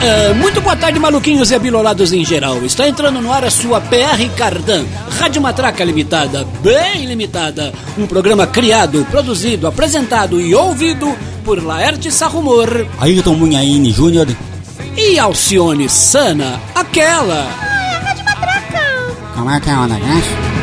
Uh, muito boa tarde, maluquinhos e abilolados em geral. Está entrando no ar a sua PR Cardan, Rádio Matraca Limitada, bem limitada. Um programa criado, produzido, apresentado e ouvido por Laerte Sarrumor, Ayrton Munhaine Júnior e Alcione Sana, aquela. Ai, a Rádio Matraca. Como é que é o negócio?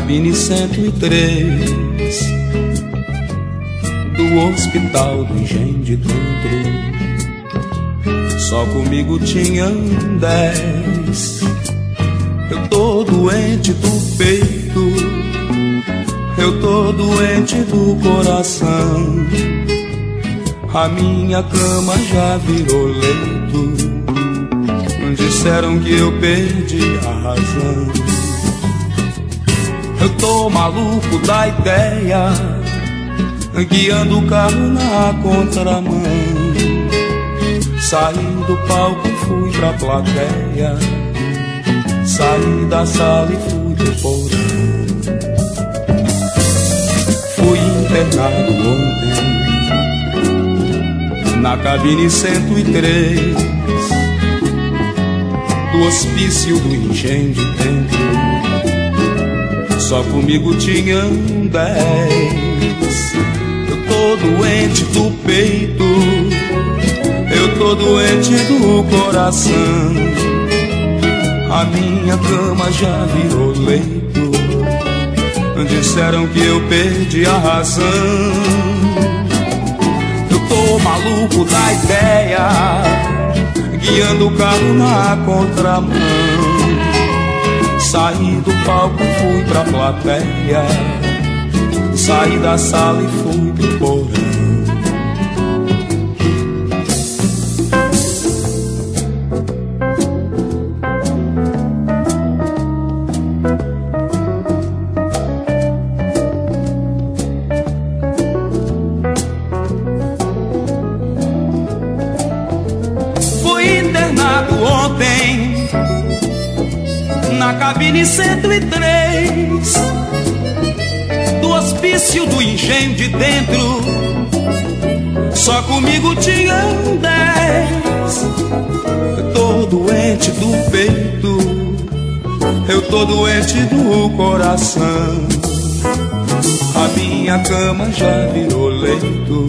Cabine 103 do hospital do Engenho de Dentro. Só comigo tinham dez. Eu tô doente do peito, eu tô doente do coração. A minha cama já virou leito. Disseram que eu perdi a razão. Tô maluco da ideia, guiando o carro na contramão. Saí do palco, fui pra plateia. Saí da sala e fui pro porão. Fui internado ontem na cabine 103 do hospício do de tempo. Só comigo tinham dez. Eu tô doente do peito, eu tô doente do coração. A minha cama já virou leito. Disseram que eu perdi a razão. Eu tô maluco da ideia guiando o carro na contramão. Saí do palco, fui pra plateia. Saí da sala e fui pro porão. Tô doente do coração. A minha cama já virou leito.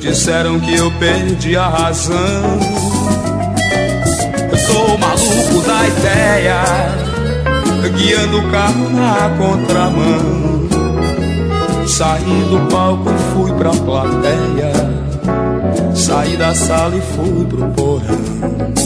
Disseram que eu perdi a razão. Eu sou maluco da ideia, guiando o carro na contramão. Saí do palco e fui pra plateia. Saí da sala e fui pro porão.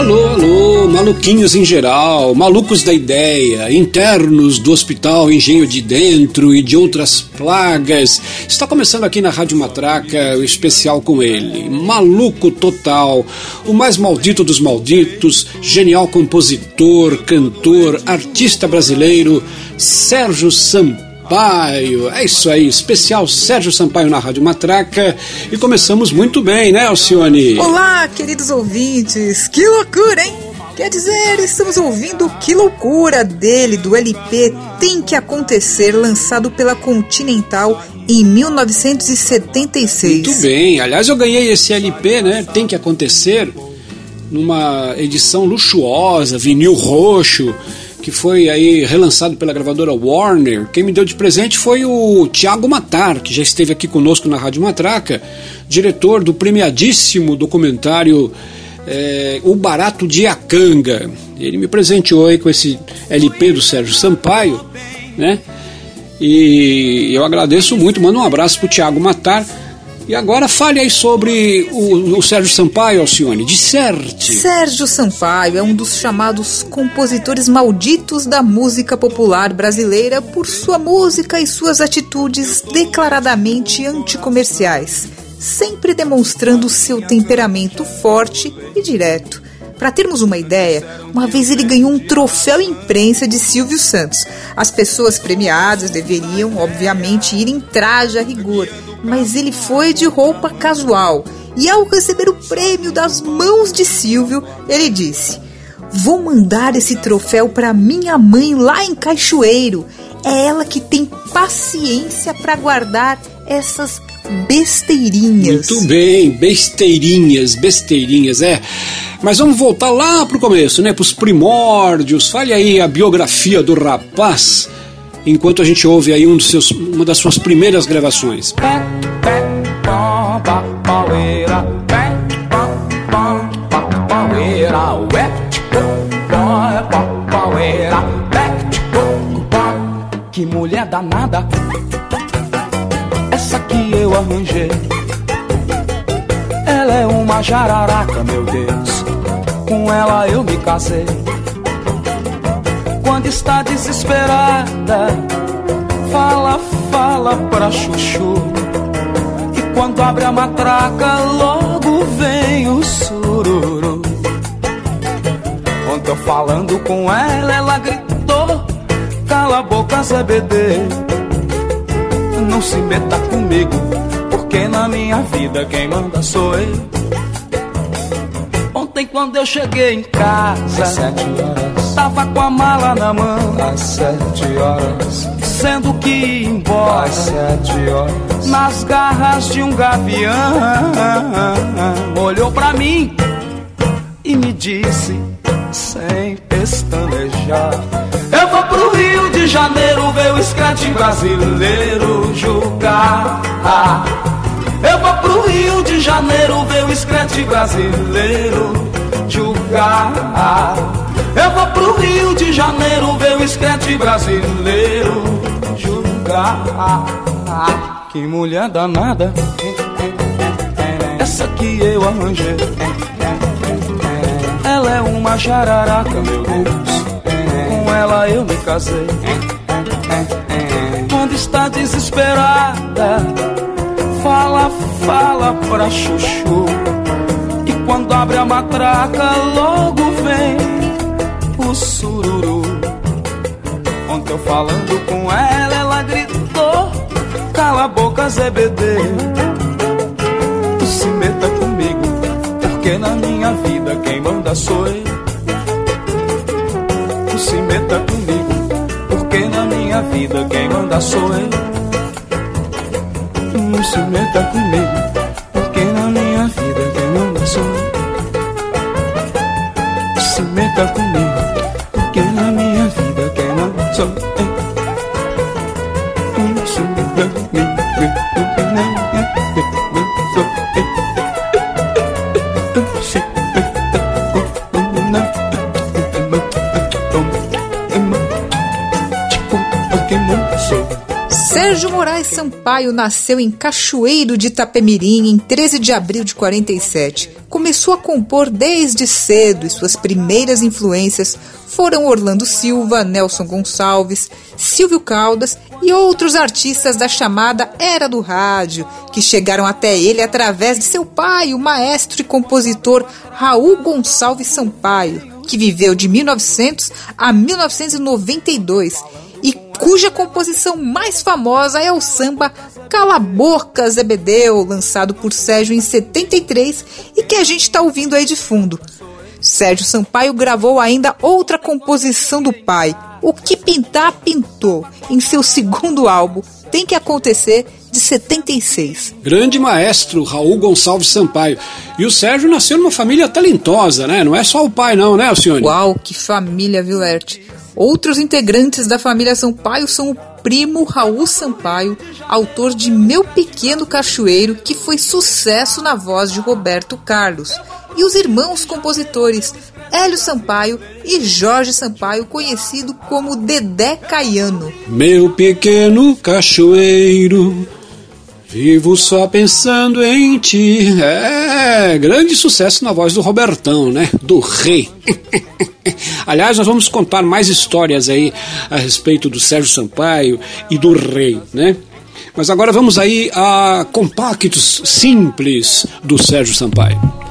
Alô, alô, maluquinhos em geral, malucos da ideia, internos do Hospital Engenho de Dentro e de outras plagas. Está começando aqui na Rádio Matraca o especial com ele, maluco total, o mais maldito dos malditos, genial compositor, cantor, artista brasileiro, Sérgio Sampaio. Sampaio. É isso aí, especial Sérgio Sampaio na Rádio Matraca. E começamos muito bem, né, Alcione? Olá, queridos ouvintes. Que loucura, hein? Quer dizer, estamos ouvindo Que Loucura dele, do LP Tem Que Acontecer, lançado pela Continental em 1976. Muito bem. Aliás, eu ganhei esse LP, né? Tem Que Acontecer, numa edição luxuosa, vinil roxo que foi aí relançado pela gravadora Warner. Quem me deu de presente foi o Tiago Matar, que já esteve aqui conosco na Rádio Matraca, diretor do premiadíssimo documentário é, O Barato de Acanga. Ele me presenteou aí com esse LP do Sérgio Sampaio, né? E eu agradeço muito, mando um abraço pro Tiago Matar E agora fale aí sobre o, o Sérgio Sampaio, Alcione, disserte. Sérgio Sampaio é um dos chamados compositores malditos da música popular brasileira por sua música e suas atitudes declaradamente anticomerciais, sempre demonstrando seu temperamento forte e direto. Para termos uma ideia, uma vez ele ganhou um troféu imprensa de Silvio Santos. As pessoas premiadas deveriam, obviamente, ir em traje a rigor, mas ele foi de roupa casual. E ao receber o prêmio das mãos de Silvio, ele disse: Vou mandar esse troféu para minha mãe lá em Cachoeiro. É ela que tem paciência para guardar essas besteirinhas. Muito bem, besteirinhas, besteirinhas, é. Mas vamos voltar lá pro começo, né? Pros primórdios. Fale aí a biografia do rapaz, enquanto a gente ouve aí um dos seus, uma das suas primeiras gravações. Que mulher danada, essa que arranjei. Ela é uma jararaca, meu Deus com ela eu me casei. Quando está desesperada, fala, fala pra chuchu. E quando abre a matraca, logo vem o sururu. Quando eu falando com ela, ela gritou: Cala a boca, Zé BD. Não se meta comigo, porque na minha vida quem manda sou eu ontem quando eu cheguei em casa. Às sete horas. Tava com a mala na mão. Às sete horas. Sendo que ia embora. Às sete horas. Nas garras de um gavião. Olhou pra mim e me disse, sem pestanejar. Janeiro ver o escrante brasileiro julgar. Eu vou pro Rio de Janeiro ver o escrete brasileiro julgar. Eu vou pro Rio de Janeiro ver o escrete brasileiro julgar. Que mulher danada, essa que eu arranjei. Ela é uma jararaca, meu Deus. Com ela eu me casei. Quando está desesperada, fala, fala pra chuchu quando abre a matraca, logo vem o sururu. Ontem eu falando com ela, ela gritou: Cala a boca, ZBD. Se meta comigo, porque na minha vida quem manda sou eu. Se meta comigo, porque na minha vida quem manda sou eu. Se meta comigo fica comigo, porque na minha vida quem não sou eu. Sérgio Moraes Sampaio nasceu em Cachoeiro de Itapemirim em 13 de abril de 47 começou a compor desde cedo e suas primeiras influências foram Orlando Silva, Nelson Gonçalves, Silvio Caldas e outros artistas da chamada Era do Rádio, que chegaram até ele através de seu pai, o maestro e compositor Raul Gonçalves Sampaio, que viveu de 1900 a 1992 e cuja composição mais famosa é o samba Cala a Boca Zebedeu, lançado por Sérgio em 73 e que a gente está ouvindo aí de fundo. Sérgio Sampaio gravou ainda outra composição do pai, O Que Pintar Pintou, em seu segundo álbum, Tem Que Acontecer, de 76. Grande maestro Raul Gonçalves Sampaio. E o Sérgio nasceu numa família talentosa, né? Não é só o pai, não, né, Alcione? Uau, que família, Vilerte. Outros integrantes da família Sampaio são o primo Raul Sampaio, autor de Meu Pequeno Cachoeiro, que foi sucesso na voz de Roberto Carlos, e os irmãos compositores Hélio Sampaio e Jorge Sampaio, conhecido como Dedé Caiano. Meu pequeno cachoeiro Vivo só pensando em ti. É, grande sucesso na voz do Robertão, né? Do rei. Aliás, nós vamos contar mais histórias aí a respeito do Sérgio Sampaio e do rei, né? Mas agora vamos aí a compactos simples do Sérgio Sampaio.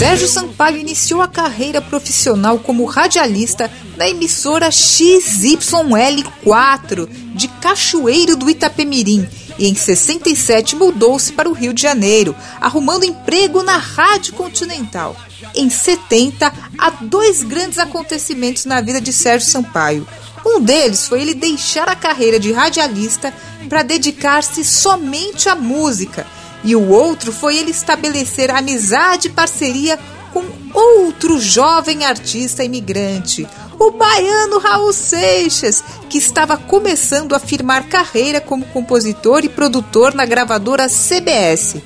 Sérgio Sampaio iniciou a carreira profissional como radialista na emissora XYL4 de Cachoeiro do Itapemirim e em 67 mudou-se para o Rio de Janeiro, arrumando emprego na Rádio Continental. Em 70, há dois grandes acontecimentos na vida de Sérgio Sampaio. Um deles foi ele deixar a carreira de radialista para dedicar-se somente à música e o outro foi ele estabelecer amizade e parceria com outro jovem artista imigrante, o baiano Raul Seixas, que estava começando a firmar carreira como compositor e produtor na gravadora CBS.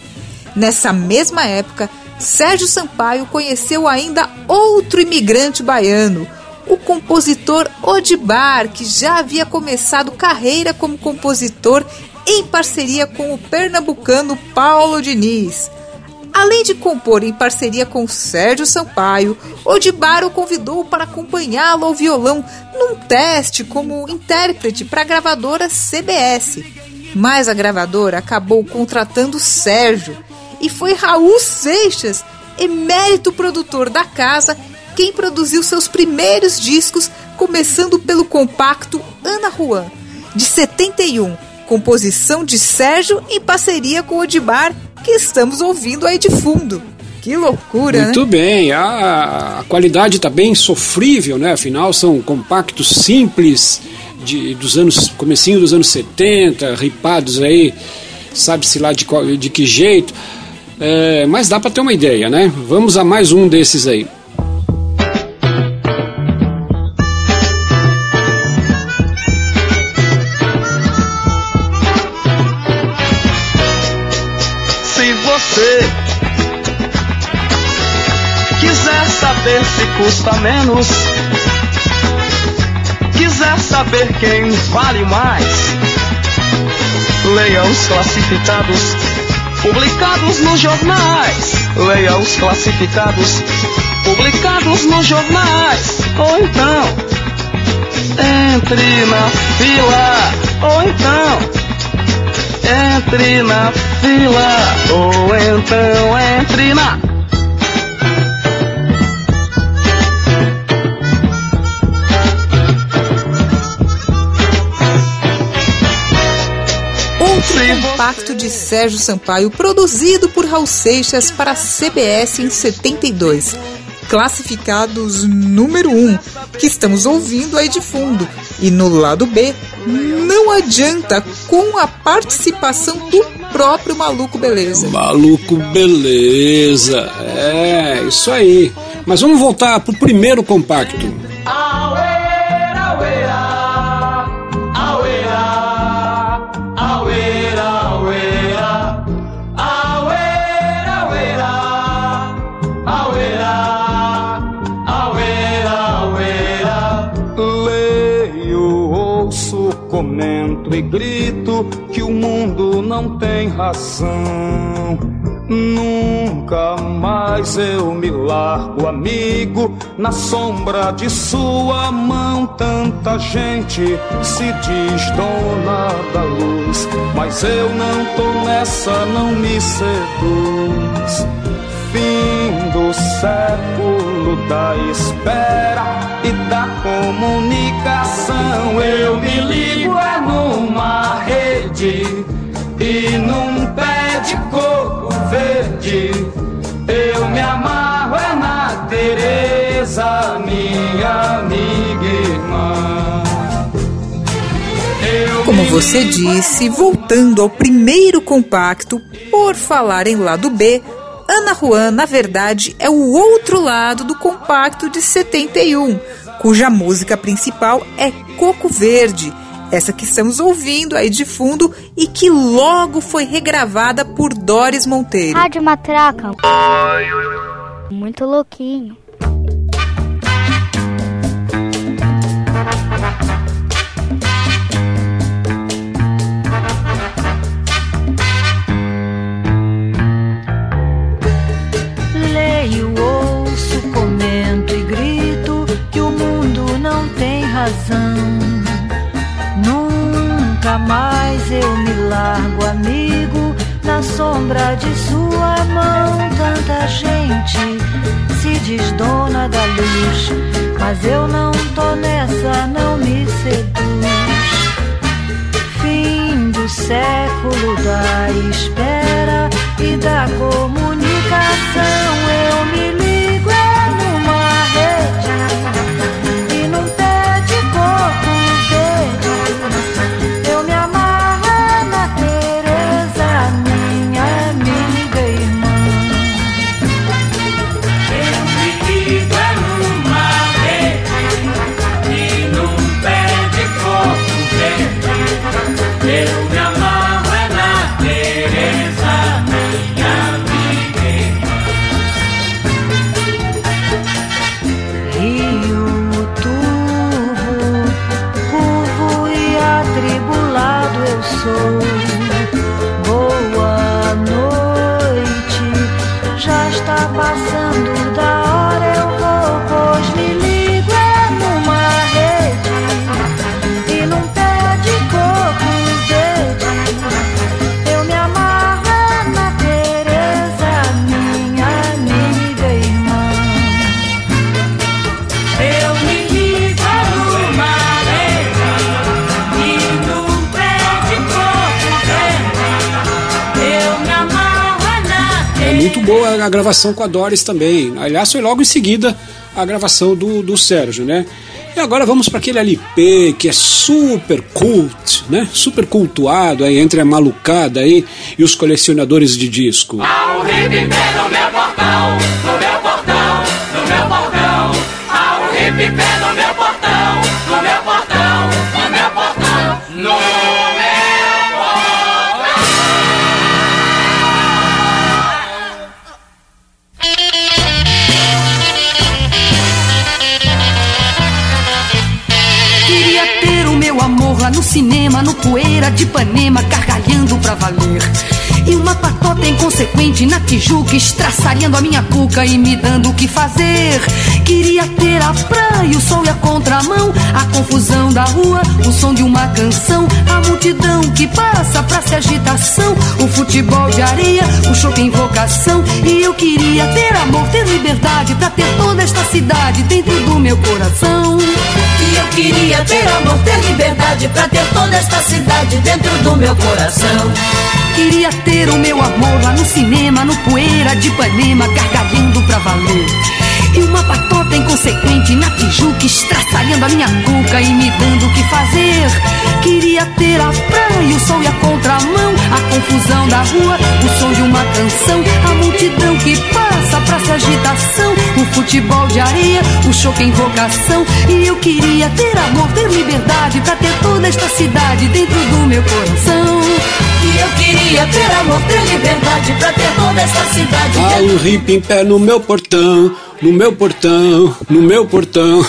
Nessa mesma época, Sérgio Sampaio conheceu ainda outro imigrante baiano, o compositor Odibar, que já havia começado carreira como compositor em parceria com o pernambucano Paulo Diniz. Além de compor em parceria com Sérgio Sampaio, Odibar o convidou para acompanhá-lo ao violão num teste como intérprete para a gravadora CBS. Mas a gravadora acabou contratando Sérgio e foi Raul Seixas, emérito produtor da casa, quem produziu seus primeiros discos, começando pelo compacto Ana Juan, de 71 composição de Sérgio em parceria com o Odibar, que estamos ouvindo aí de fundo. Que loucura, Muito né? bem, a, a qualidade está bem sofrível, né? Afinal, são compactos simples de, dos anos, comecinho dos anos 70, ripados aí, sabe-se lá de, qual, de que jeito. É, mas dá para ter uma ideia, né? Vamos a mais um desses aí. Custa menos. Quiser saber quem vale mais, leia os classificados publicados nos jornais. Leia os classificados publicados nos jornais. Ou então, entre na fila. Ou então, entre na fila. Ou então, entre na compacto de Sérgio Sampaio, produzido por Raul Seixas para a CBS em 72. Classificados número 1, que estamos ouvindo aí de fundo. E no lado B, não adianta, com a participação do próprio Maluco Beleza. Maluco Beleza, é, isso aí. Mas vamos voltar pro primeiro compacto. Não tem razão. Nunca mais eu me largo, amigo, na sombra de sua mão. Tanta gente se diz dona da luz, mas eu não tô nessa, não me seduz. Fim do século da espera e da comunicação. Eu me ligo é numa rede e num pé de coco verde. Eu me amarro é na Teresa, minha amiga irmã. Eu como você disse, voltando ao primeiro compacto, por falar em lado B, Ana Juan, na verdade, é o outro lado do compacto de 71, cuja música principal é Coco Verde, essa que estamos ouvindo aí de fundo e que logo foi regravada por Doris Monteiro. Rádio Matraca. Muito louquinho. Mas eu não tô nessa, não me seduz. Fim do século da espera e da comunicação, muito boa a gravação com a Doris também. Aliás, foi logo em seguida a gravação do, do Sérgio, né? E agora vamos para aquele LP que é super cult, né? Super cultuado aí entre a malucada aí e os colecionadores de disco. Ao no meu portão, no meu portão, no meu portão. Ao no meu portão, no meu portão, no meu portão, no no cinema, no poeira de Ipanema, gargalhando pra valer. E uma patota inconsequente na Tijuca, estraçalhando a minha cuca e me dando o que fazer. Queria ter a praia, o sol e a contramão, a confusão da rua, o som de uma canção, a multidão que passa, praça e agitação, o futebol de areia, o show tem invocação. E eu queria ter amor, ter liberdade, pra ter toda esta cidade dentro do meu coração. Eu queria ter amor, ter liberdade pra ter toda esta cidade dentro do meu coração. Queria ter o meu amor lá no cinema, no poeira de Ipanema, gargalhando pra valer. E uma patota inconsequente na Tijuca, estraçalhando a minha cuca e me dando o que fazer. Queria ter a praia, o sol e a contramão, a confusão da rua, o som de uma canção, a multidão que passa, praça e agitação, o futebol de areia, o choque em invocação. E eu queria ter amor, ter liberdade pra ter toda esta cidade dentro do meu coração. Eu queria ter amor, ter liberdade pra ter toda esta cidade Ah, um hippie em pé no meu portão, no meu portão, no meu portão.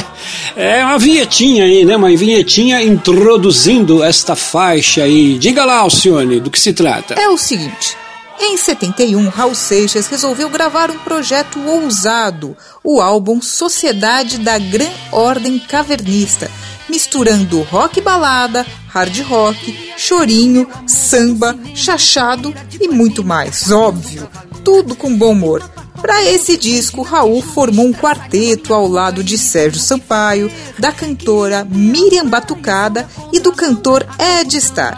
é uma vinhetinha aí, né? Uma vinhetinha introduzindo esta faixa aí. Diga lá, Alcione, do que se trata. É o seguinte. Em 71, Raul Seixas resolveu gravar um projeto ousado, o álbum Sociedade da Gran Ordem Cavernista, misturando rock balada, hard rock, chorinho, samba, chachado e muito mais, óbvio, tudo com bom humor. Para esse disco, Raul formou um quarteto ao lado de Sérgio Sampaio, da cantora Miriam Batucada e do cantor Ed Star.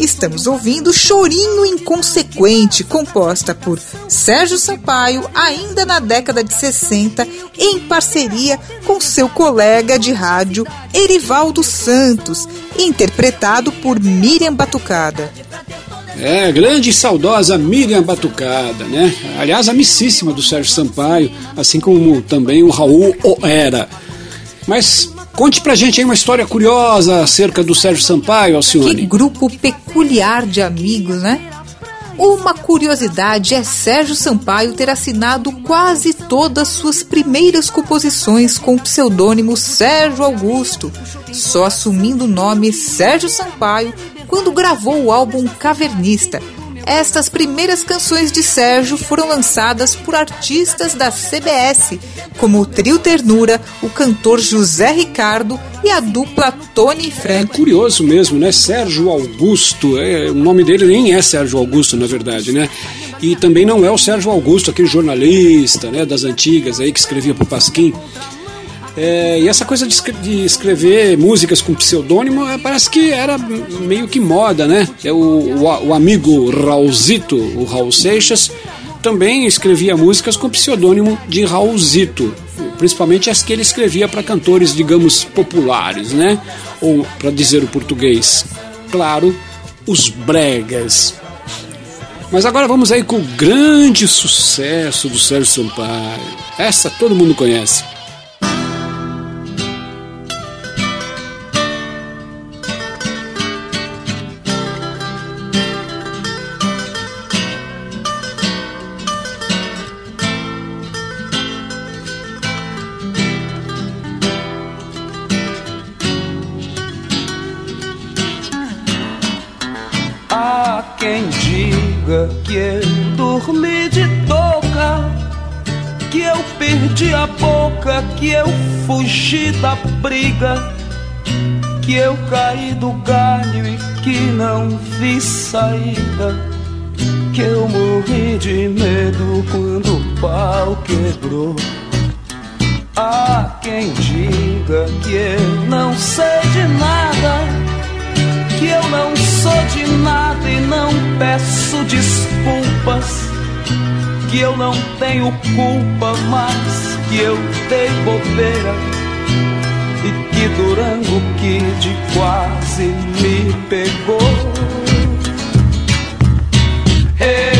Estamos ouvindo Chorinho Inconsequente, composta por Sérgio Sampaio, ainda na década de 60, em parceria com seu colega de rádio Erivaldo Santos, interpretado por Miriam Batucada. É, grande e saudosa Miriam Batucada, né? Aliás, amicíssima do Sérgio Sampaio, assim como também o Raul Oera. Mas Conte pra gente aí uma história curiosa acerca do Sérgio Sampaio, Alcione. Que grupo peculiar de amigos, né? Uma curiosidade é Sérgio Sampaio ter assinado quase todas suas primeiras composições com o pseudônimo Sérgio Augusto, só assumindo o nome Sérgio Sampaio quando gravou o álbum Cavernista, estas primeiras canções de Sérgio foram lançadas por artistas da CBS, como o Trio Ternura, o cantor José Ricardo e a dupla Tony e Frank. É curioso mesmo, né? Sérgio Augusto, é, o nome dele nem é Sérgio Augusto, na verdade, né? E também não é o Sérgio Augusto, aquele jornalista né, das antigas aí que escrevia para o Pasquim. É, e essa coisa de, de, escrever músicas com pseudônimo é, parece que era meio que moda, né? É o, o, o, amigo Raulzito, o Raul Seixas, também escrevia músicas com pseudônimo de Raulzito, principalmente as que ele escrevia para cantores, digamos, populares, né? Ou, para dizer o português, claro, os bregas. Mas agora vamos aí com o grande sucesso do Sérgio Sampaio. Essa todo mundo conhece. Da briga, que eu caí do galho e que não vi saída, que eu morri de medo quando o pau quebrou. Há quem diga que eu não sei de nada que eu não sou de nada e não peço desculpas. Que eu não tenho culpa, mas que eu dei bobeira. E que Durango Kid quase me pegou. Eu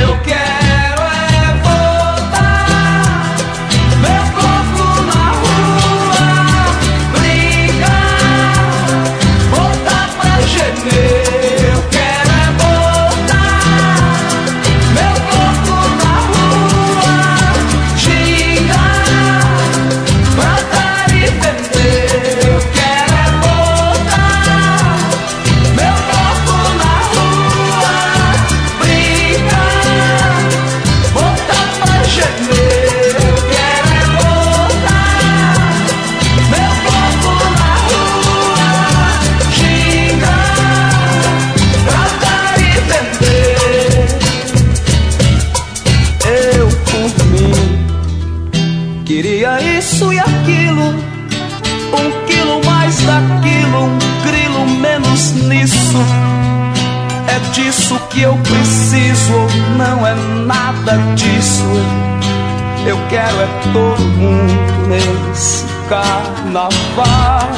que eu preciso, não é nada disso. Eu quero é todo mundo nesse carnaval.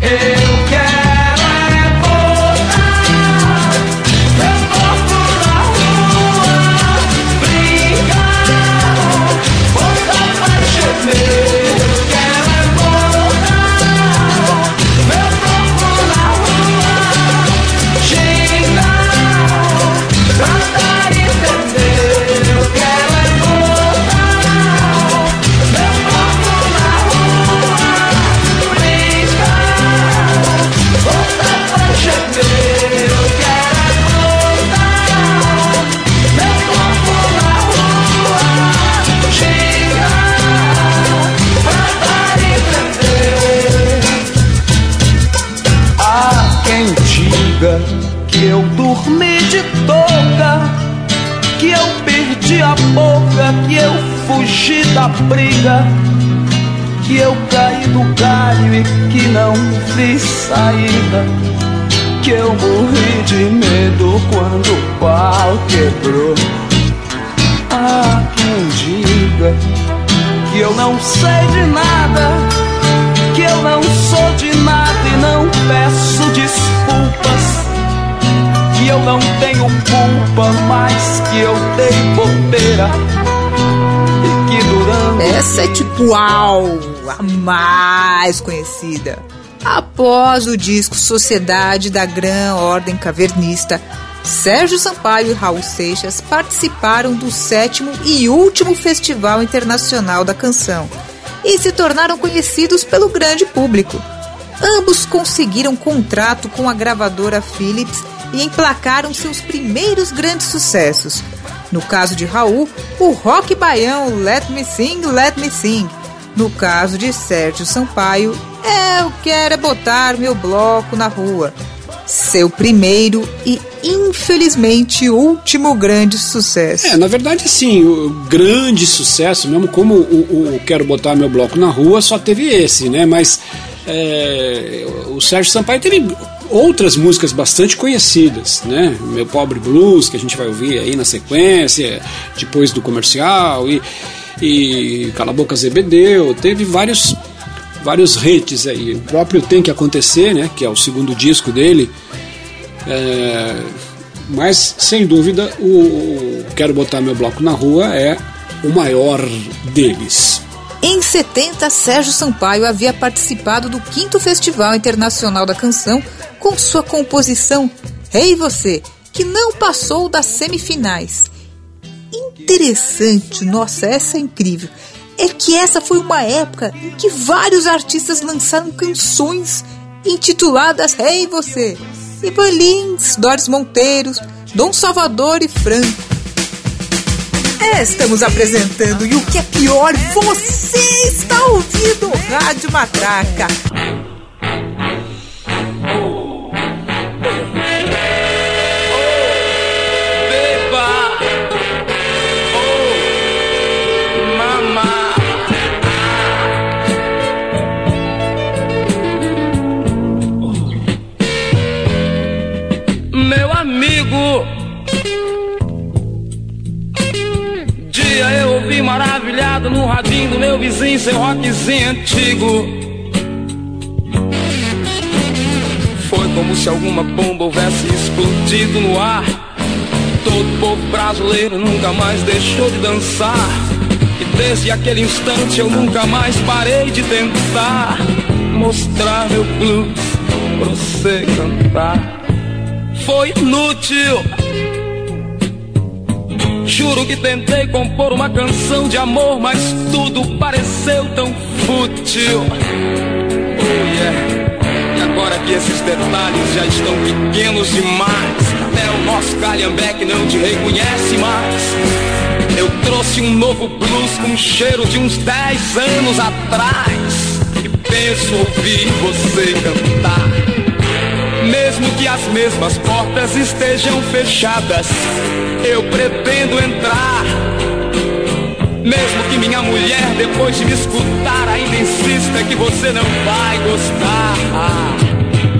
Eu quero. que briga, que eu caí do galho e que não vi saída, que eu morri de medo quando o pau quebrou. Ah, quem diga que eu não sei de nada, que eu não sou de nada e não peço desculpas. Que eu não tenho culpa, mas que eu dei bobeira. Essa é tipo uau, a mais conhecida. Após o disco Sociedade da Gran Ordem Cavernista, Sérgio Sampaio e Raul Seixas participaram do sétimo e último Festival Internacional da Canção e se tornaram conhecidos pelo grande público. Ambos conseguiram contrato com a gravadora Philips e emplacaram seus primeiros grandes sucessos. No caso de Raul, o rock baião Let Me Sing, Let Me Sing. No caso de Sérgio Sampaio, Eu Quero é Botar Meu Bloco na Rua. Seu primeiro e, infelizmente, último grande sucesso. É, na verdade, sim, o grande sucesso, mesmo como o, o Quero Botar Meu Bloco na Rua, só teve esse, né? Mas é, o Sérgio Sampaio teve outras músicas bastante conhecidas, né? Meu Pobre Blues, que a gente vai ouvir aí na sequência, depois do comercial, e, e Cala Boca Zebedeu, teve vários vários hits aí. O próprio Tem Que Acontecer, né? Que é o segundo disco dele. É, mas, sem dúvida, o, o Quero Botar Meu Bloco na Rua é o maior deles. Em 70, Sérgio Sampaio havia participado do 5 Festival Internacional da Canção com sua composição Rei Você, que não passou das semifinais. Interessante, nossa, essa é incrível. É que essa foi uma época em que vários artistas lançaram canções intituladas Rei Você. Ivan Doris Monteiros, Dom Salvador e Franco. É, estamos apresentando e o que é pior, você está ouvindo Rádio Matraca. No radinho do meu vizinho seu rockzinho antigo. Foi como se alguma bomba houvesse explodido no ar. Todo povo brasileiro nunca mais deixou de dançar. E desde aquele instante eu nunca mais parei de tentar mostrar meu blues pra você cantar. Foi inútil. Juro que tentei compor uma canção de amor, mas tudo pareceu tão fútil. Oh yeah. E agora que esses detalhes já estão pequenos demais, até o nosso calhambeque não te reconhece mais. Eu trouxe um novo blues com cheiro de uns 10 anos atrás. E penso ouvir você cantar. Que as mesmas portas estejam fechadas, eu pretendo entrar. Mesmo que minha mulher, depois de me escutar, ainda insista que você não vai gostar.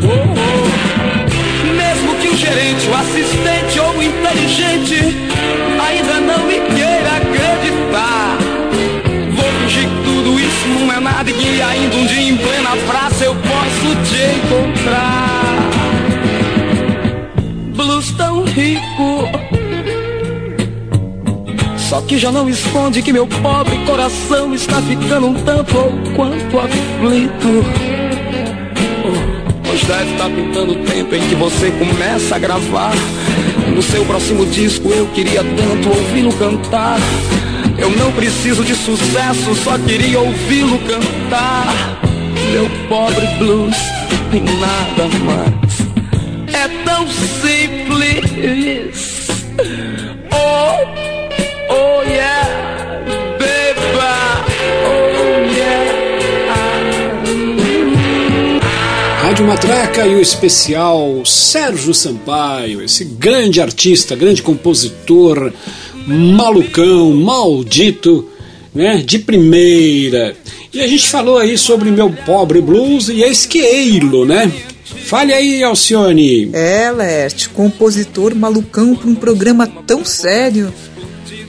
Oh, oh. Mesmo que o gerente, o assistente ou o inteligente ainda não me queira acreditar. Vou fingir que tudo isso não é nada e que ainda um dia em plena praça eu posso te encontrar Só que já não esconde que meu pobre coração está ficando um tanto ou quanto aflito. Pois deve estar pintando o tempo em que você começa a gravar. No seu próximo disco eu queria tanto ouvi-lo cantar. Eu não preciso de sucesso, só queria ouvi-lo cantar. Meu pobre blues tem nada mais Oh, oh yeah, beba, oh yeah. Rádio Matraca e o especial Sérgio Sampaio, esse grande artista, grande compositor, malucão, maldito, né, de primeira. E a gente falou aí sobre meu pobre blues e a esqueilo, né? Fale aí, Alcione. É, Lerte, compositor malucão para um programa tão sério.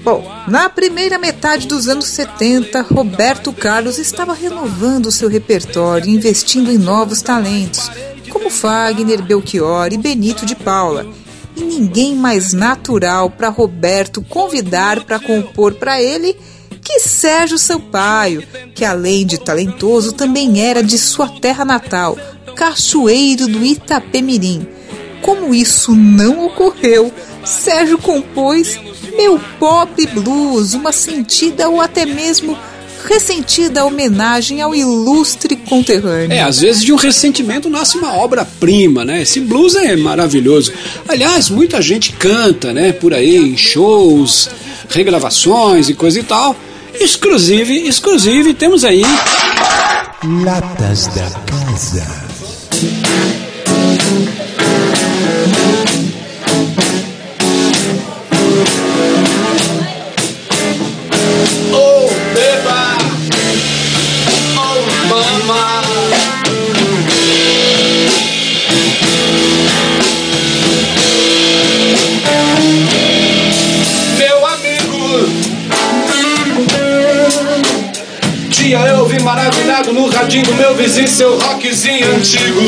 Bom, na primeira metade dos anos 70, Roberto Carlos estava renovando seu repertório, investindo em novos talentos, como Fagner, Belchior e Benito de Paula. E ninguém mais natural para Roberto convidar para compor para ele que Sérgio Sampaio, que além de talentoso também era de sua terra natal, Cachoeiro do Itapemirim. Como isso não ocorreu, Sérgio compôs Meu Pobre Blues, uma sentida ou até mesmo ressentida homenagem ao ilustre conterrâneo. É, às vezes de um ressentimento nasce uma obra-prima, né? Esse blues é maravilhoso. Aliás, muita gente canta, né, por aí, em shows, regravações e coisa e tal. Exclusive, exclusive, temos aí. Latas da Casa. Oh, maravilhado no radinho do meu vizinho, seu rockzinho antigo.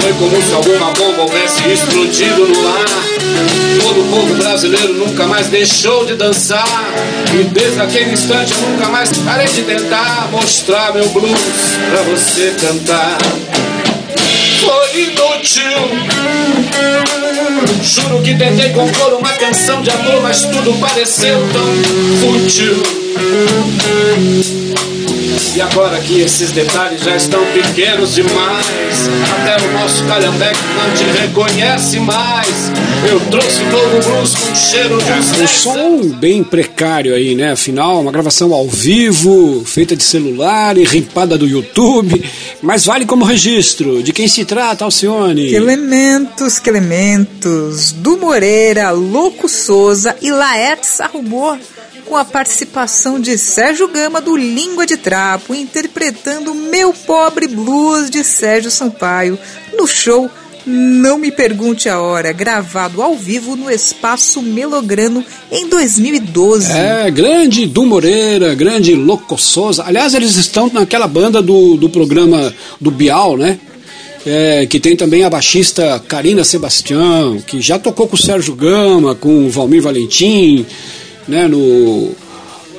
Foi como se alguma bomba houvesse explodido no ar. Todo o povo brasileiro nunca mais deixou de dançar. E desde aquele instante nunca mais parei de tentar mostrar meu blues pra você cantar. Foi inútil. Juro que tentei compor uma canção de amor, mas tudo pareceu tão fútil. E agora que esses detalhes já estão pequenos demais, até o nosso calhambeque não te reconhece mais. Eu trouxe novo blues com cheiro de uns Um 10 som bem precário aí, né? Afinal, uma gravação ao vivo, feita de celular e rimpada do YouTube. Mas vale como registro. De quem se trata, Alcione? Que elementos, que elementos. Du Moreira, Louco Souza e Laerte Sarrumor, com a participação de Sérgio Gama do Língua de Trapo, interpretando Meu Pobre Blues de Sérgio Sampaio, no show Não Me Pergunte a Hora, gravado ao vivo no Espaço Melograno em 2012. É, grande Du Moreira, grande Loco Souza. Aliás, eles estão naquela banda do, do programa do Bial, né? É, que tem também a baixista Karina Sebastião, que já tocou com o Sérgio Gama, com o Valmir Valentim, né, no,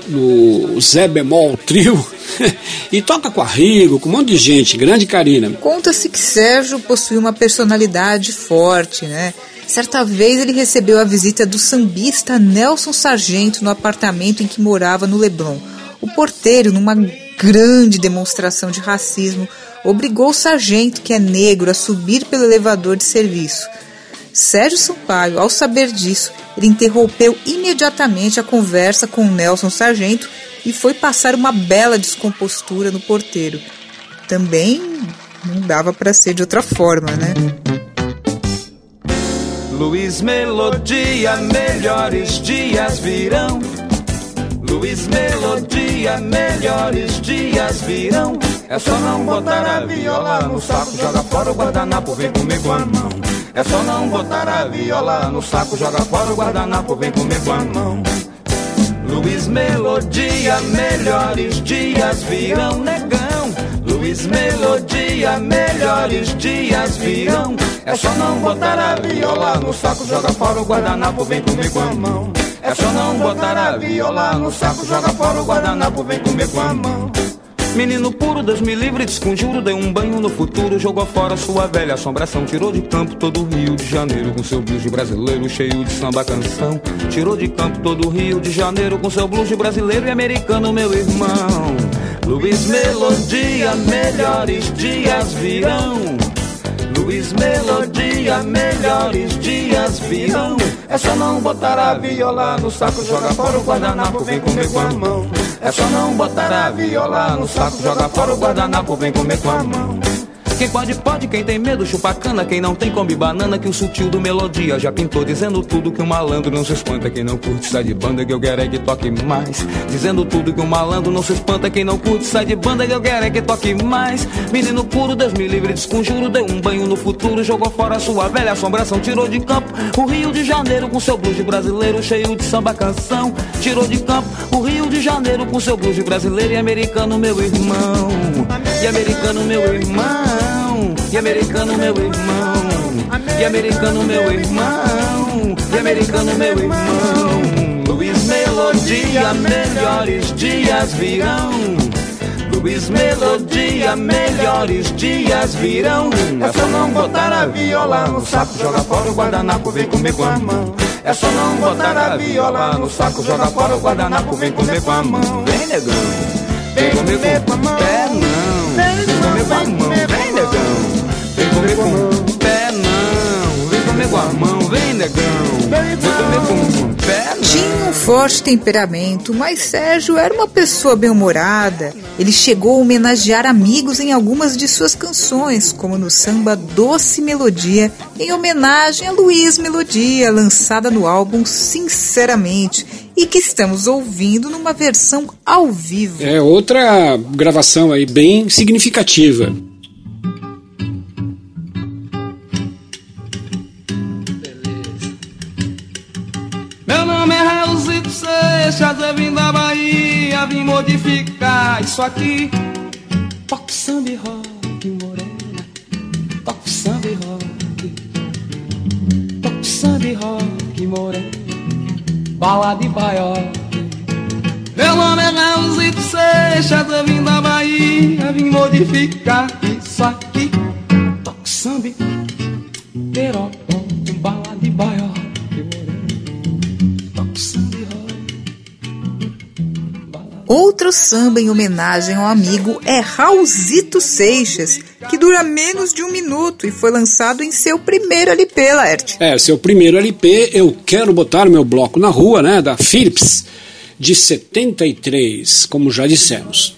no Zé Bemol Trio, e toca com a Rigo, com um monte de gente, grande Karina. Conta-se que Sérgio possui uma personalidade forte, né? Certa vez ele recebeu a visita do sambista Nelson Sargento no apartamento em que morava no Leblon. O porteiro, numa grande demonstração de racismo, obrigou o sargento, que é negro, a subir pelo elevador de serviço. Sérgio Sampaio, ao saber disso, ele interrompeu imediatamente a conversa com Nelson Sargento e foi passar uma bela descompostura no porteiro. Também não dava para ser de outra forma, né? Luiz Melodia, melhores dias virão. Luiz Melodia, melhores dias virão. É só não botar a viola no saco, joga fora o guardanapo, vem comigo a mão. É só não botar a viola no saco, joga fora o guardanapo, vem comigo a mão. Luiz Melodia, melhores dias virão, negão. Luiz Melodia, melhores dias virão. É só não botar a viola no saco, joga fora o guardanapo, vem comigo a mão. É só não botar a viola no saco, joga fora o guardanapo, vem comigo a mão. Menino puro, Deus me livre, desconjuro, deu um banho no futuro, jogou fora sua velha assombração, tirou de campo todo o Rio de Janeiro com seu blues brasileiro cheio de samba canção. Tirou de campo todo o Rio de Janeiro com seu blues brasileiro e americano, meu irmão. Luiz Melodia, melhores dias virão. Luiz Melodia, melhores dias virão. É só não botar a viola no saco, joga fora o guardanapo, vem comer com a mão. É só não botar a viola no saco, joga fora o guardanapo, vem comer com a mão. Quem pode, pode, quem tem medo, chupa cana. Quem não tem, come banana. Que o sutil do melodia já pintou. Dizendo tudo que um malandro não se espanta. Quem não curte, sai de banda. Que eu quero é que toque mais. Dizendo tudo que um malandro não se espanta. Quem não curte, sai de banda. Que eu quero é que toque mais. Menino puro, Deus me livre, desconjuro. Deu um banho no futuro, jogou fora sua velha assombração. Tirou de campo o Rio de Janeiro com seu blues de brasileiro cheio de samba canção. Tirou de campo o Rio de Janeiro com seu blues de brasileiro e americano, meu irmão. E americano, meu irmão. E americano, meu irmão. E americano, meu irmão. E americano, meu irmão. Luiz Melodia, melhores dias virão. Luiz Melodia, melhores dias virão. É só não botar a viola no saco, joga fora o guardanapo, vem comer com a mão. É só não botar a viola no saco, joga fora o guardanapo, vem comer com a mão. Vem negão, vem comer com o pé não. Vem comer com a mão, vem negão, vem comer com o pé não. Vem comer com a mão, vem negão, vem comer com o pé não. Tinha um forte temperamento, mas Sérgio era uma pessoa bem-humorada. Ele chegou a homenagear amigos em algumas de suas canções, como no samba Doce Melodia, em homenagem a Luiz Melodia, lançada no álbum Sinceramente, e que estamos ouvindo numa versão ao vivo. É outra gravação aí bem significativa. Seixas, eu vim da Bahia, vim modificar isso aqui. Toque samba e rock, morena. Toque samba e rock. Toque samba e rock, morena. Bala de baioque. Meu nome é Raulzito Seixas, eu vim da Bahia, vim modificar isso aqui. Toque samba e rock, Outro samba em homenagem ao amigo é Raulzito Seixas, que dura menos de um minuto e foi lançado em seu primeiro LP, Laerte. É, seu primeiro LP, Eu Quero Botar Meu Bloco na Rua, né, da Philips, de 73, como já dissemos.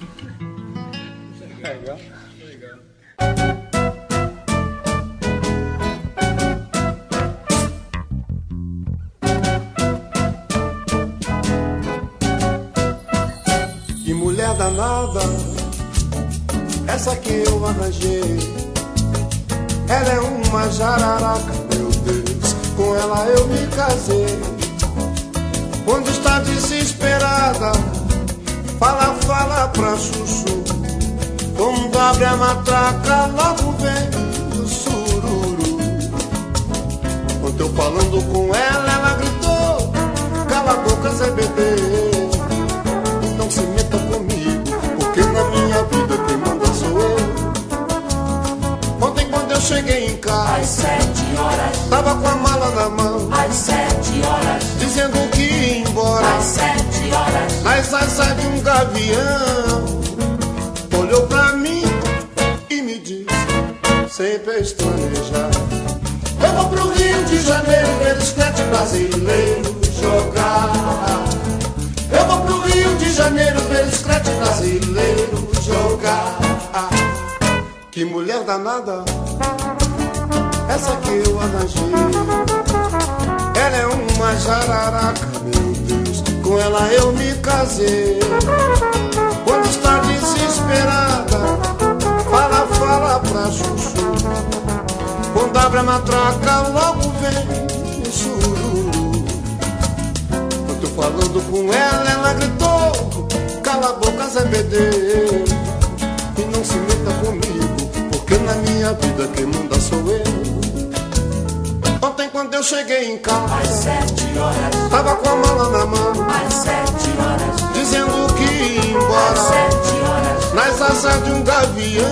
Essa que eu arranjei. Ela é uma jararaca, meu Deus, com ela eu me casei. Quando está desesperada, fala, fala pra chuchu. Quando abre a matraca, logo vem o sururu. Quando eu falando com ela, ela gritou: Cala a boca, Zé Bebê cheguei em casa, às sete horas, tava com a mala na mão, às sete horas, dizendo que ia embora, às sete horas, nas asas de um gavião. Olhou pra mim e me disse, sem pestanejar, eu vou pro Rio de Janeiro ver os crentes brasileiros jogar. Eu vou pro Rio de Janeiro ver os crentes brasileiros jogar. Que mulher danada, essa que eu arranjei. Ela é uma jararaca, meu Deus, com ela eu me casei. Quando está desesperada, fala, fala pra chuchu. Quando abre a matraca, logo vem o sururu falando com ela, ela gritou: Cala a boca, Zé Bedê, e não se meta comigo, porque na minha vida quem manda sou eu. Ontem, quando eu cheguei em casa, às sete horas, tava com a mala na mão, às sete horas, dizendo que ia embora, às sete horas, nas asas de um gavião.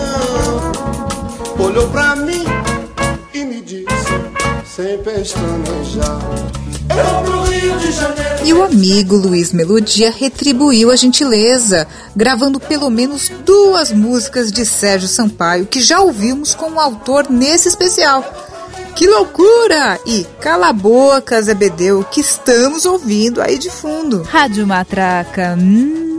Olhou pra mim e me disse, sem pestanejar. E o amigo Luiz Melodia retribuiu a gentileza, gravando pelo menos duas músicas de Sérgio Sampaio, que já ouvimos com o autor nesse especial. Que loucura! E Cala a Boca, Zé Bedeu, que estamos ouvindo aí de fundo. Rádio Matraca. Hum.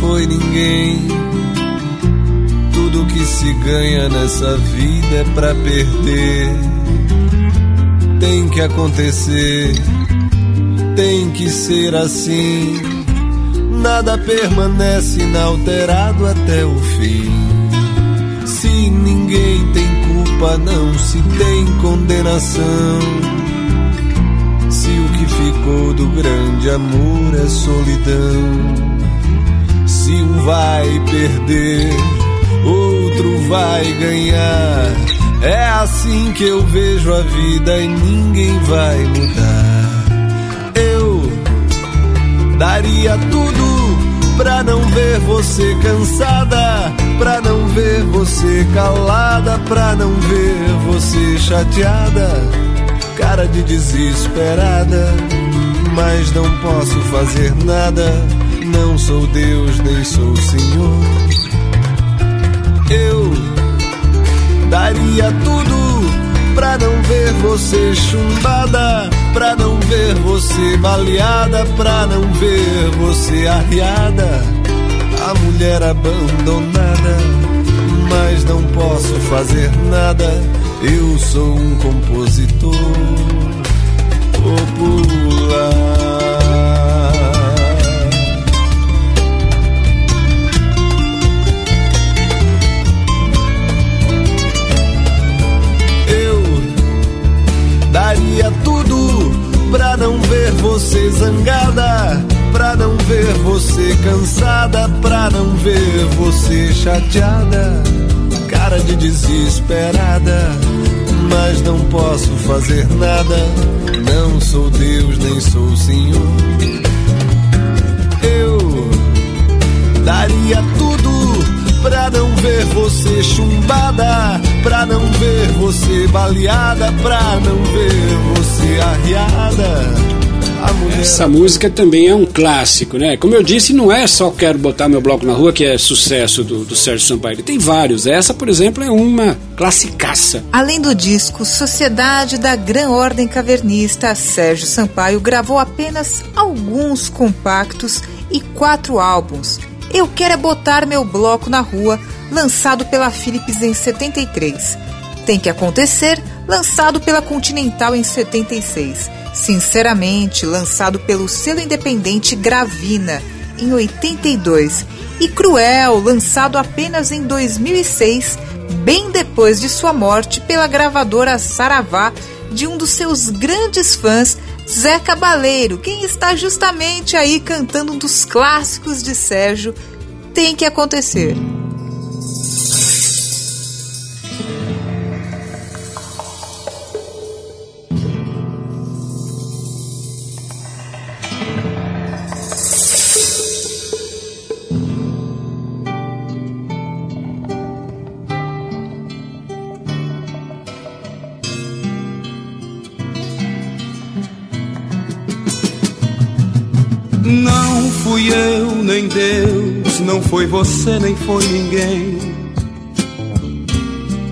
Foi ninguém. Tudo que se ganha nessa vida é pra perder. Tem que acontecer, tem que ser assim. Nada permanece inalterado até o fim. Se ninguém tem culpa, não se tem condenação. Ficou do grande amor é solidão. Se um vai perder, outro vai ganhar. É assim que eu vejo a vida e ninguém vai mudar. Eu daria tudo pra não ver você cansada, pra não ver você calada, pra não ver você chateada, cara de desesperada. Mas não posso fazer nada, não sou Deus nem sou Senhor. Eu daria tudo pra não ver você chumbada, pra não ver você baleada, pra não ver você arriada, a mulher abandonada. Mas não posso fazer nada, eu sou um compositor você zangada, pra não ver você cansada, pra não ver você chateada, cara de desesperada. Mas não posso fazer nada, não sou Deus nem sou Senhor. Eu daria tudo pra não ver você chumbada, pra não ver você baleada, pra não ver você arriada. Essa música também é um clássico, né? Como eu disse, não é só Quero Botar Meu Bloco na Rua que é sucesso do, do Sérgio Sampaio. Tem vários. Essa, por exemplo, é uma classicaça. Além do disco Sociedade da Gran Ordem Cavernista, Sérgio Sampaio gravou apenas alguns compactos e quatro álbuns. Eu Quero é Botar Meu Bloco na Rua, lançado pela Philips em 73. Tem que Acontecer, lançado pela Continental em 76. Sinceramente, lançado pelo selo independente Gravina em 82. E Cruel, lançado apenas em 2006, bem depois de sua morte pela gravadora Saravá de um dos seus grandes fãs, Zé Cabaleiro, quem está justamente aí cantando um dos clássicos de Sérgio, Tem que Acontecer. Não fui eu, nem Deus, não foi você, nem foi ninguém.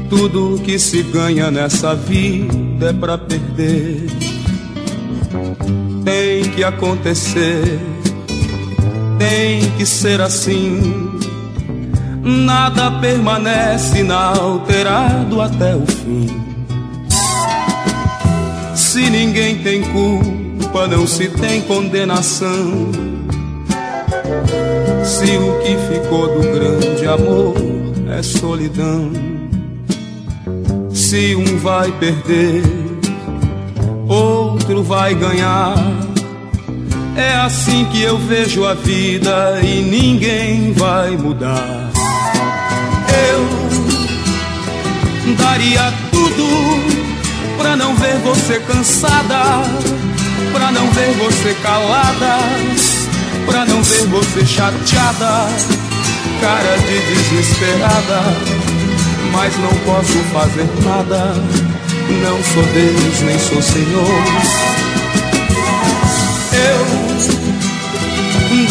Tudo que se ganha nessa vida é pra perder. Tem que acontecer, tem que ser assim. Nada permanece inalterado até o fim. Se ninguém tem culpa, não se tem condenação. Se o que ficou do grande amor é solidão. Se um vai perder, outro vai ganhar. É assim que eu vejo a vida e ninguém vai mudar. Eu daria tudo pra não ver você cansada, pra não ver você calada, pra não ver você chateada, cara de desesperada. Mas não posso fazer nada, não sou Deus nem sou Senhor. Eu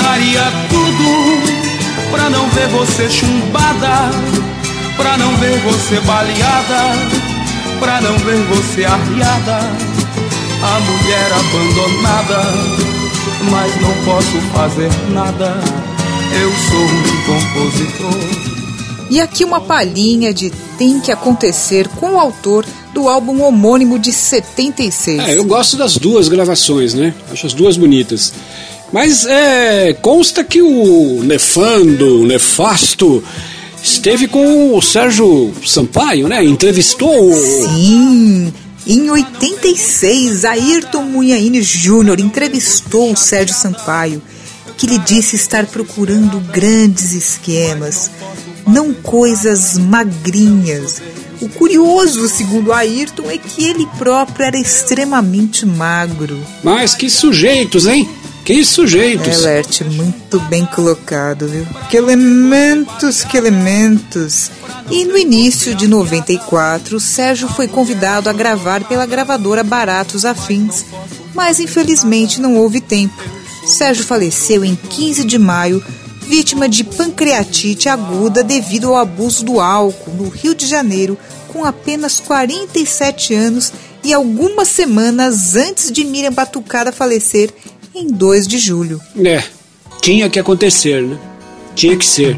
daria tudo pra não ver você chumbada, pra não ver você baleada pra não ver você arriada, a mulher abandonada, mas não posso fazer nada. eu sou um compositor. E aqui uma palhinha de Tem que Acontecer com o autor do álbum homônimo de 76. É, eu gosto das duas gravações, né? Acho as duas bonitas. Mas é, consta que o Nefando, o Nefasto, esteve com o Sérgio Sampaio, né? Entrevistou. Sim. Em 86, Ayrton Munhaine Júnior entrevistou o Sérgio Sampaio, que lhe disse estar procurando grandes esquemas, não coisas magrinhas. O curioso, segundo Ayrton, é que ele próprio era extremamente magro. Mas que sujeitos, hein? Que sujeitos! Elert, muito bem colocado, viu? Que elementos, que elementos! E no início de 94, Sérgio foi convidado a gravar pela gravadora Baratos Afins, mas infelizmente não houve tempo. Sérgio faleceu em 15 de maio, vítima de pancreatite aguda devido ao abuso do álcool no Rio de Janeiro, com apenas 47 anos e algumas semanas antes de Miriam Batucada falecer em 2 de julho. É, tinha que acontecer, né? Tinha que ser.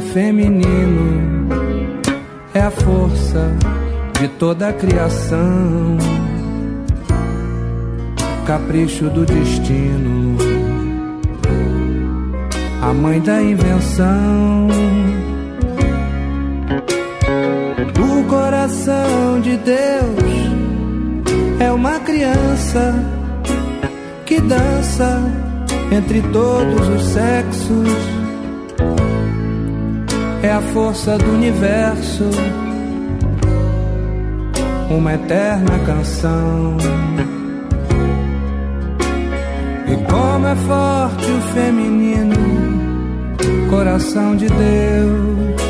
Feminino, é a força de toda a criação, capricho do destino, a mãe da invenção. O coração de Deus é uma criança que dança entre todos os sexos. É a força do universo, uma eterna canção. E como é forte o feminino, coração de Deus.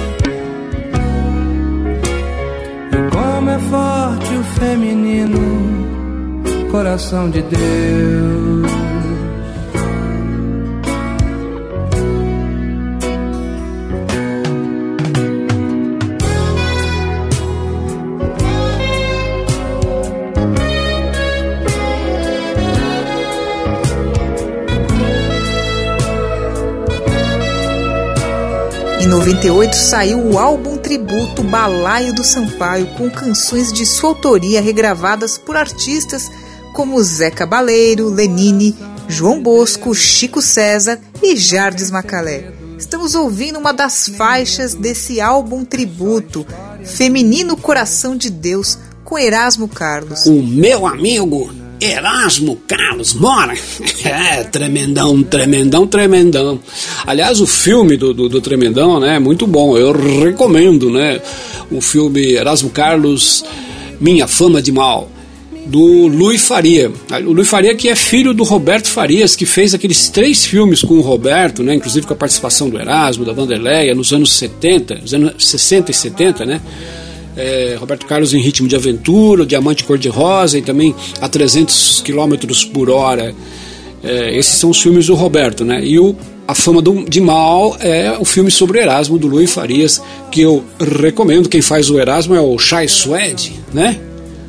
E como é forte o feminino, coração de Deus. 98 saiu o álbum tributo Balaio do Sampaio, com canções de sua autoria regravadas por artistas como Zé Cabaleiro, Lenine, João Bosco, Chico César e Jardes Macalé. Estamos ouvindo uma das faixas desse álbum tributo, Feminino Coração de Deus, com Erasmo Carlos. O meu amigo Erasmo Carlos Mora. É, tremendão, tremendão, tremendão. Aliás, o filme do, do, do, Tremendão, né, é muito bom. Eu recomendo, né, o filme Erasmo Carlos, Minha Fama de Mal, do Luiz Faria. O Luiz Faria que é filho do Roberto Farias, que fez aqueles três filmes com o Roberto, né, inclusive com a participação do Erasmo, da Vanderleia, nos anos 70, nos anos 60 e 70, né, é, Roberto Carlos em Ritmo de Aventura, Diamante Cor-de-Rosa e também a 300 km por hora. É, esses são os filmes do Roberto, né? E o A Fama de Mal é o filme sobre Erasmo, do Luiz Farias, que eu recomendo. Quem faz o Erasmo é o Chai Suede, né?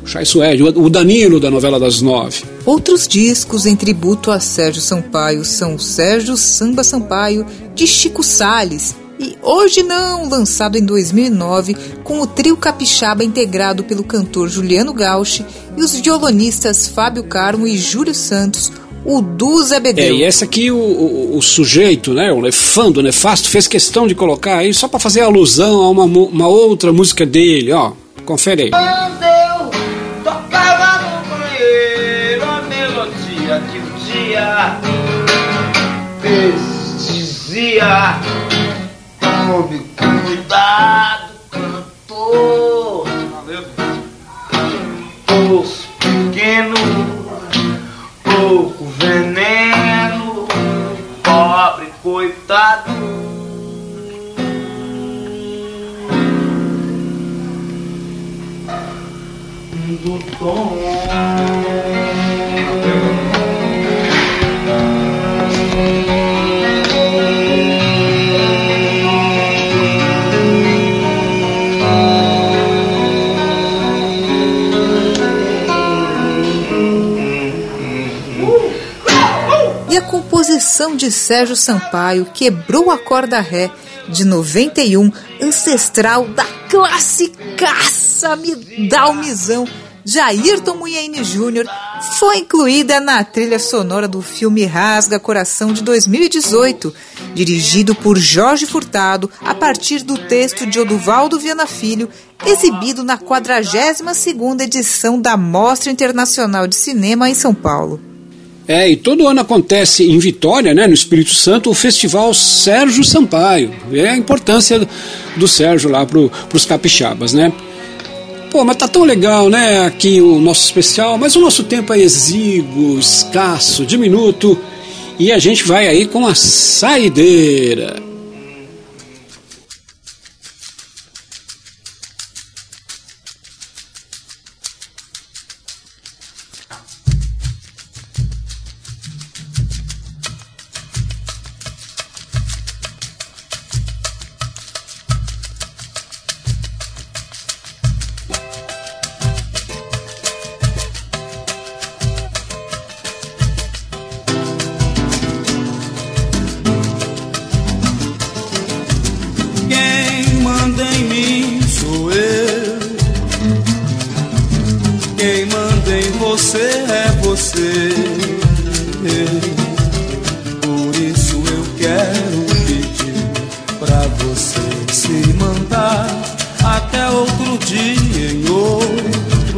Chai Suede, o Danilo da novela das nove. Outros discos em tributo a Sérgio Sampaio são Sérgio Samba Sampaio, de Chico Sales, e Hoje Não, lançado em 2009, com o trio capixaba integrado pelo cantor Juliano Gauchi e os violonistas Fábio Carmo e Júlio Santos, o Du Zebedeu. É, e esse aqui o, o, o, sujeito, né, o Nefando, o Nefasto, fez questão de colocar aí só para fazer alusão a uma, uma outra música dele, ó. Confere aí. Quando eu tocava no banheiro a melodia que o dia dizia Come, cuidado, cantor. os Poço pequeno, pouco veneno, pobre coitado. Do tom. Composição de Sérgio Sampaio quebrou a corda ré de 91, ancestral da classicaça Me Dá Misão de Ayrton Munhaine Jr., foi incluída na trilha sonora do filme Rasga Coração de 2018, dirigido por Jorge Furtado a partir do texto de Oduvaldo Viana Filho, exibido na 42ª edição da Mostra Internacional de Cinema em São Paulo. É, e todo ano acontece em Vitória, né, no Espírito Santo, o Festival Sérgio Sampaio. É a importância do Sérgio lá para os capixabas, né? Pô, mas tá tão legal, né, aqui o nosso especial, mas o nosso tempo é exíguo, escasso, diminuto, e a gente vai aí com a saideira.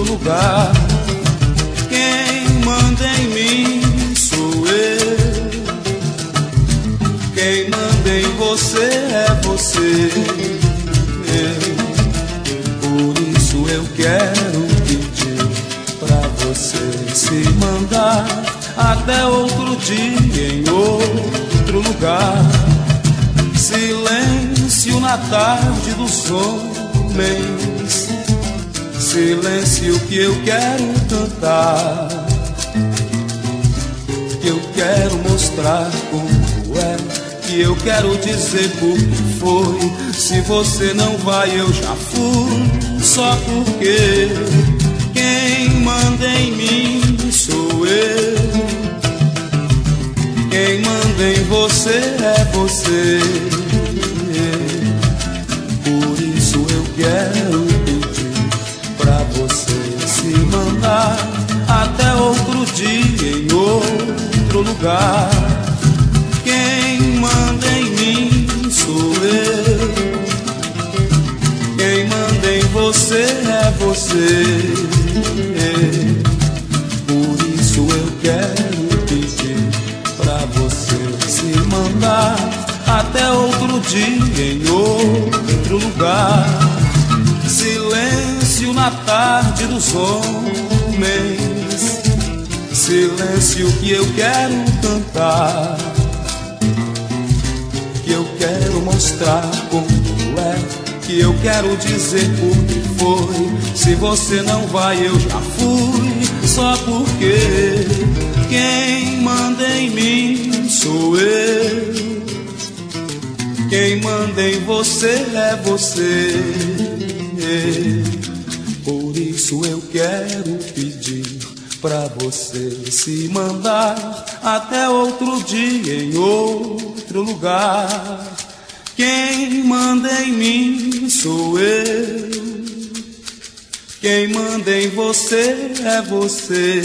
Lugar. Quem manda em mim sou eu. Quem manda em você é você. Por isso eu quero pedir pra você se mandar até outro dia em outro lugar. Silêncio na tarde dos homens. Silêncio que eu quero cantar. Que eu quero mostrar como é que eu quero dizer por que foi. Se você não vai, eu já fui. Só porque quem manda em mim sou eu. Quem manda em você é você. Por isso eu quero até outro dia em outro lugar. Quem manda em mim sou eu. Quem manda em você é você. Por isso eu quero pedir pra você se mandar até outro dia em outro lugar. Silêncio na tarde dos homens. Silêncio que eu quero cantar que eu quero mostrar como é, que eu quero dizer por que foi. Se você não vai, eu já fui, só porque quem manda em mim sou eu. Quem manda em você é você. Por isso eu quero pedir pra você se mandar até outro dia em outro lugar. Quem manda em mim sou eu. Quem manda em você é você.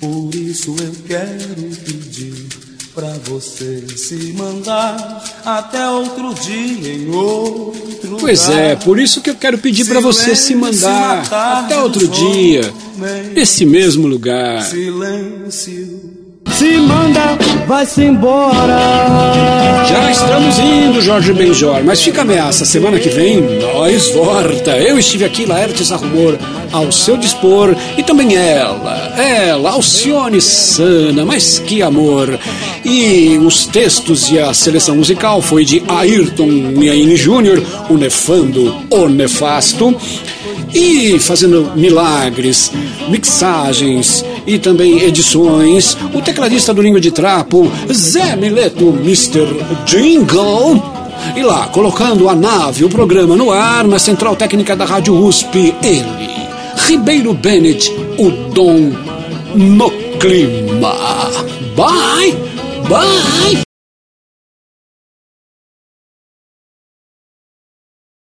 Por isso eu quero pedir pra você se mandar até outro dia em outro lugar. Pois é, por isso que eu quero pedir para você se mandar até outro dia, nesse mesmo lugar. Silêncio. Se manda, vai-se embora. Já estamos indo, Jorge Benjor, mas fica ameaça. Semana que vem, nós volta. Eu estive aqui, Laertes Arrumor, ao seu dispor. E também ela, ela, Alcione Sana, mas que amor. E os textos e a seleção musical foi de Ayrton Miaine Jr., o Nefando, o Nefasto. E fazendo milagres, mixagens e também edições, o tecladista do Língua de Trapo, Zé Mileto, Mr. Jingle. E lá, colocando a nave, o programa no ar, na central técnica da Rádio USP, ele, Ribeiro Bennett, o Dom no clima. Bye, bye.